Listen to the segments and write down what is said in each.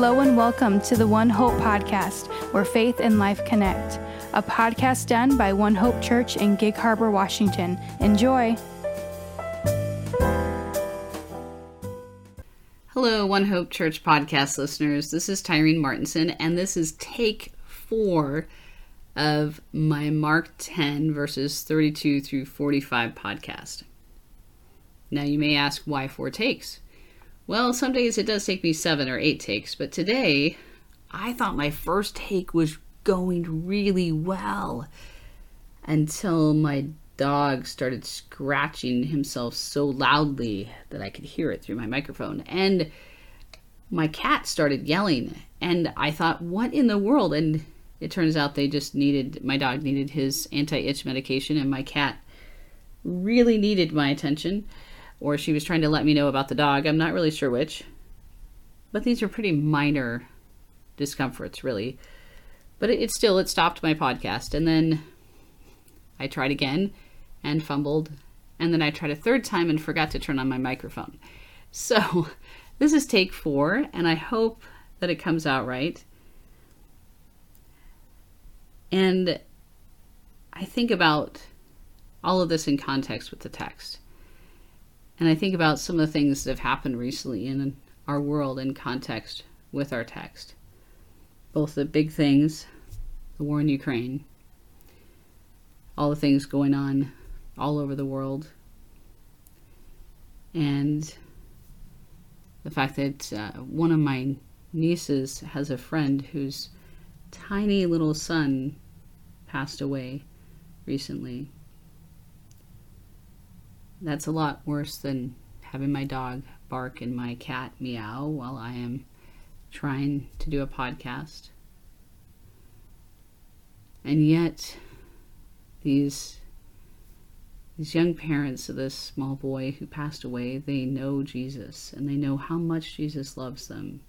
Hello and welcome to the One Hope podcast, where faith and life connect. A podcast done by One Hope Church in Gig Harbor, Washington. Enjoy. Hello, One Hope Church podcast listeners. This is Tyrean Martinson, and this is take four of my Mark 10, verses 32 through 45 podcast. Now, you may ask why four takes? Well, some days it does take me seven or eight takes, but today I thought my first take was going really well until my dog started scratching himself so loudly that I could hear it through my microphone. And my cat started yelling. And I thought, what in the world? And it turns out they just needed, my dog needed his anti itch medication, and my cat really needed my attention or she was trying to let me know about the dog. I'm not really sure which. But these are pretty minor discomforts, really. But it, it still it stopped my podcast, and then I tried again and fumbled, and then I tried a third time and forgot to turn on my microphone. So this is take four, and I hope that it comes out right. And I think about all of this in context with the text. And I think about some of the things that have happened recently in our world in context with our text. Both the big things, the war in Ukraine, all the things going on all over the world, and the fact that uh, one of my nieces has a friend whose tiny little son passed away recently that's a lot worse than having my dog bark and my cat meow while I am trying to do a podcast. And yet, these these young parents of this small boy who passed away, they know Jesus and they know how much Jesus loves them.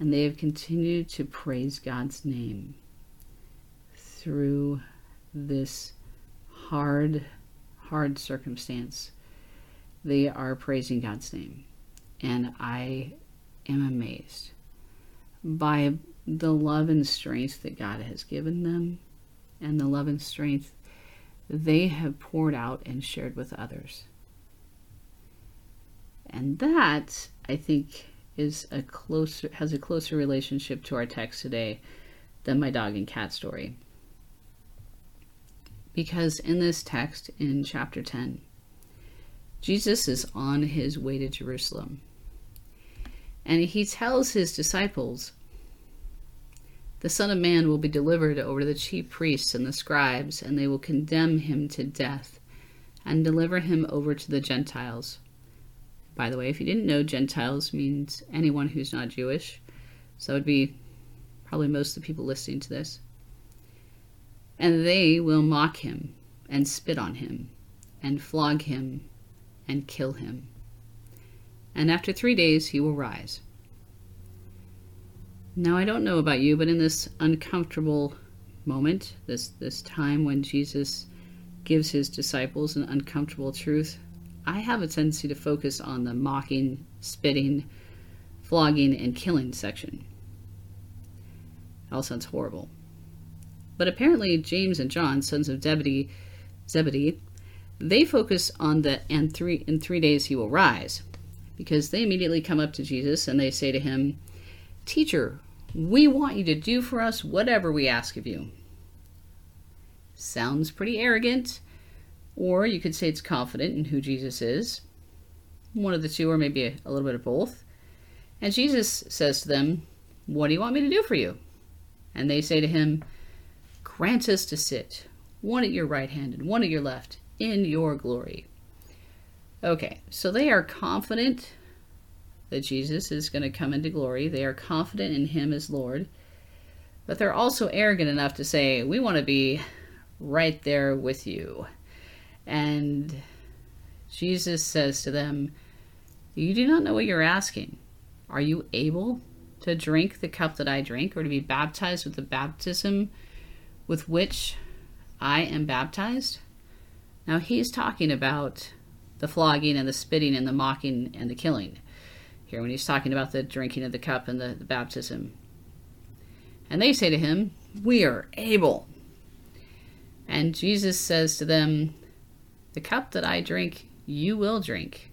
And they have continued to praise God's name through this hard hard circumstance, they are praising God's name. And I am amazed by the love and strength that God has given them and the love and strength they have poured out and shared with others. And that, I think, is a closer has a closer relationship to our text today than my dog and cat story. Because in this text, in chapter 10, Jesus is on his way to Jerusalem. And he tells his disciples, The Son of Man will be delivered over to the chief priests and the scribes, and they will condemn him to death and deliver him over to the Gentiles. By the way, if you didn't know, Gentiles means anyone who's not Jewish. So it would be probably most of the people listening to this and they will mock him, and spit on him, and flog him, and kill him. And after three days he will rise. Now, I don't know about you, but in this uncomfortable moment, this, this time when Jesus gives his disciples an uncomfortable truth, I have a tendency to focus on the mocking, spitting, flogging, and killing section. It all sounds horrible. But apparently, James and John, sons of Zebedee, Zebedee, they focus on the and three in three days he will rise, because they immediately come up to Jesus and they say to him, "Teacher, we want you to do for us whatever we ask of you." Sounds pretty arrogant, or you could say it's confident in who Jesus is. One of the two, or maybe a, a little bit of both. And Jesus says to them, What do you want me to do for you? And they say to him, grant us to sit, one at your right hand and one at your left, in your glory. Okay, so they are confident that Jesus is going to come into glory. They are confident in him as Lord. But they're also arrogant enough to say, We want to be right there with you. And Jesus says to them, You do not know what you're asking. Are you able to drink the cup that I drink, or to be baptized with the baptism with which I am baptized. Now he's talking about the flogging and the spitting and the mocking and the killing. here when he's talking about the drinking of the cup and the, the baptism. And they say to him, We are able. And Jesus says to them, The cup that I drink, you will drink.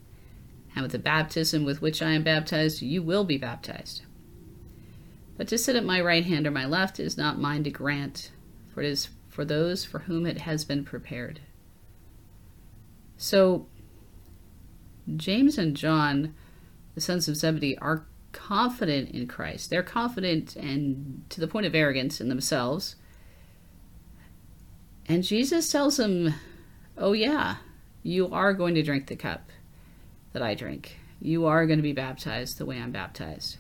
And with the baptism with which I am baptized, you will be baptized. But to sit at my right hand or my left is not mine to grant, for it is for those for whom it has been prepared. So, James and John, the sons of Zebedee, are confident in Christ. They're confident and to the point of arrogance in themselves. And Jesus tells them, Oh, yeah, you are going to drink the cup that I drink. You are going to be baptized the way I'm baptized.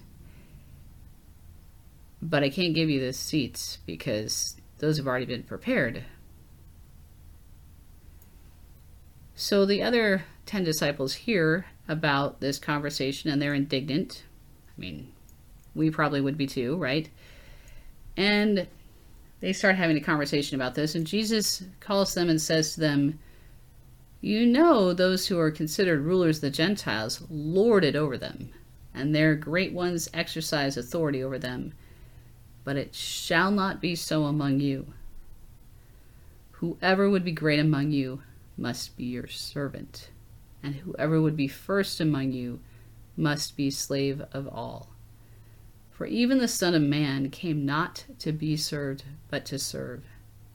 But I can't give you the seats because those have already been prepared. So the other 10 disciples hear about this conversation and they're indignant. I mean, we probably would be too, right? And they start having a conversation about this, and Jesus calls them and says to them, You know, those who are considered rulers of the Gentiles lord it over them, and their great ones exercise authority over them. But it shall not be so among you. Whoever would be great among you must be your servant, and whoever would be first among you must be slave of all. For even the Son of Man came not to be served, but to serve,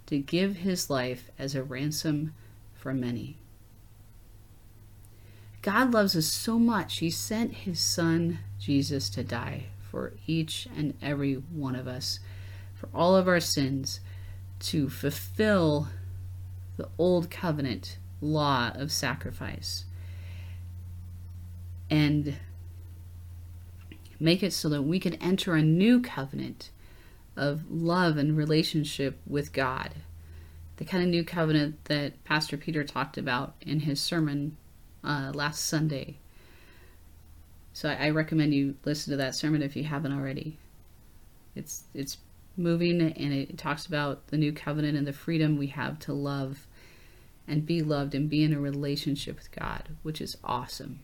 to give his life as a ransom for many. God loves us so much, he sent his Son, Jesus, to die for each and every one of us, for all of our sins, to fulfill the old covenant law of sacrifice. And make it so that we can enter a new covenant of love and relationship with God. The kind of new covenant that Pastor Peter talked about in his sermon uh, last Sunday. So I, I recommend you listen to that sermon if you haven't already. It's it's moving and it talks about the new covenant and the freedom we have to love and be loved and be in a relationship with God, which is awesome.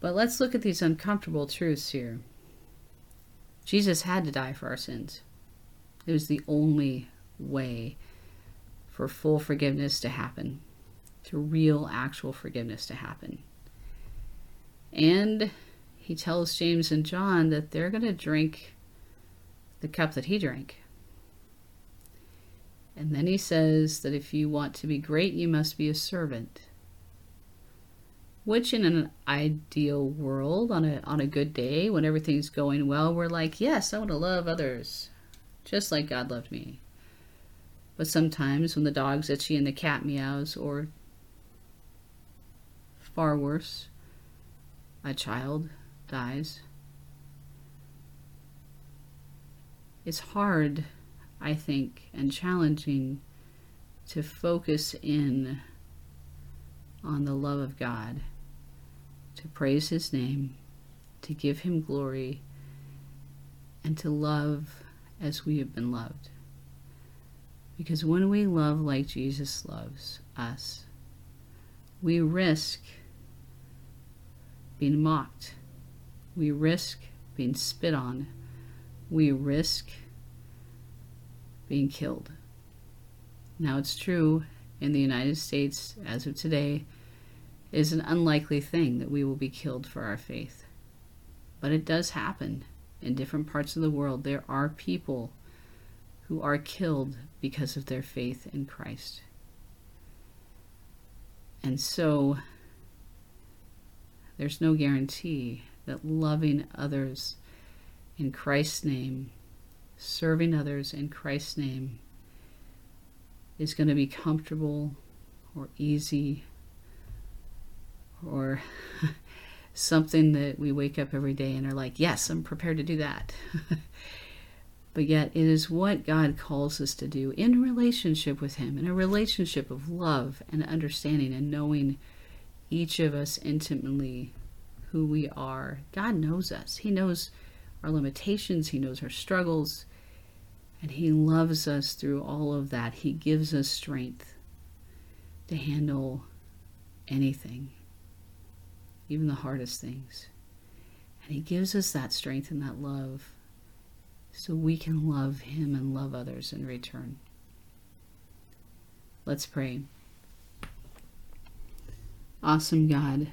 But let's look at these uncomfortable truths here. Jesus had to die for our sins. It was the only way for full forgiveness to happen, to real, actual forgiveness to happen. And he tells James and John that they're going to drink the cup that he drank. And then he says that if you want to be great, you must be a servant. Which in an ideal world, on a on a good day, when everything's going well, we're like, yes, I want to love others, just like God loved me. But sometimes when the dog's itchy and the cat meows, or far worse, a child dies, it's hard, I think, and challenging to focus in on the love of God to praise his name, to give him glory, and to love as we have been loved. Because when we love like Jesus loves us, we risk being mocked. We risk being spit on. We risk being killed. Now, it's true in the United States as of today, is an unlikely thing that we will be killed for our faith. But it does happen in different parts of the world. There are people who are killed because of their faith in Christ. And so there's no guarantee that loving others in Christ's name, serving others in Christ's name, is going to be comfortable or easy or something that we wake up every day and are like, yes, I'm prepared to do that. but yet, it is what God calls us to do in relationship with Him, in a relationship of love and understanding and knowing each of us intimately who we are. God knows us, He knows our limitations, He knows our struggles, and He loves us through all of that. He gives us strength to handle anything even the hardest things. And He gives us that strength and that love so we can love Him and love others in return. Let's pray. Awesome God,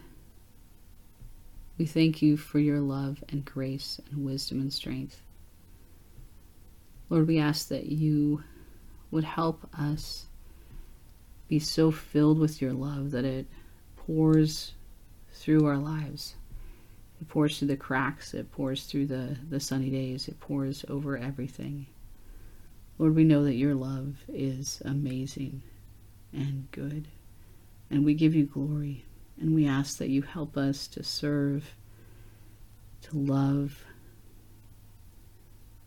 we thank you for your love and grace and wisdom and strength. Lord, we ask that you would help us be so filled with your love that it pours through our lives. It pours through the cracks, it pours through the, the sunny days, it pours over everything. Lord, we know that your love is amazing and good, and we give you glory, and we ask that you help us to serve, to love,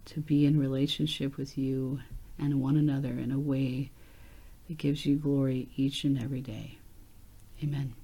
to be in relationship with you and one another in a way that gives you glory each and every day. Amen.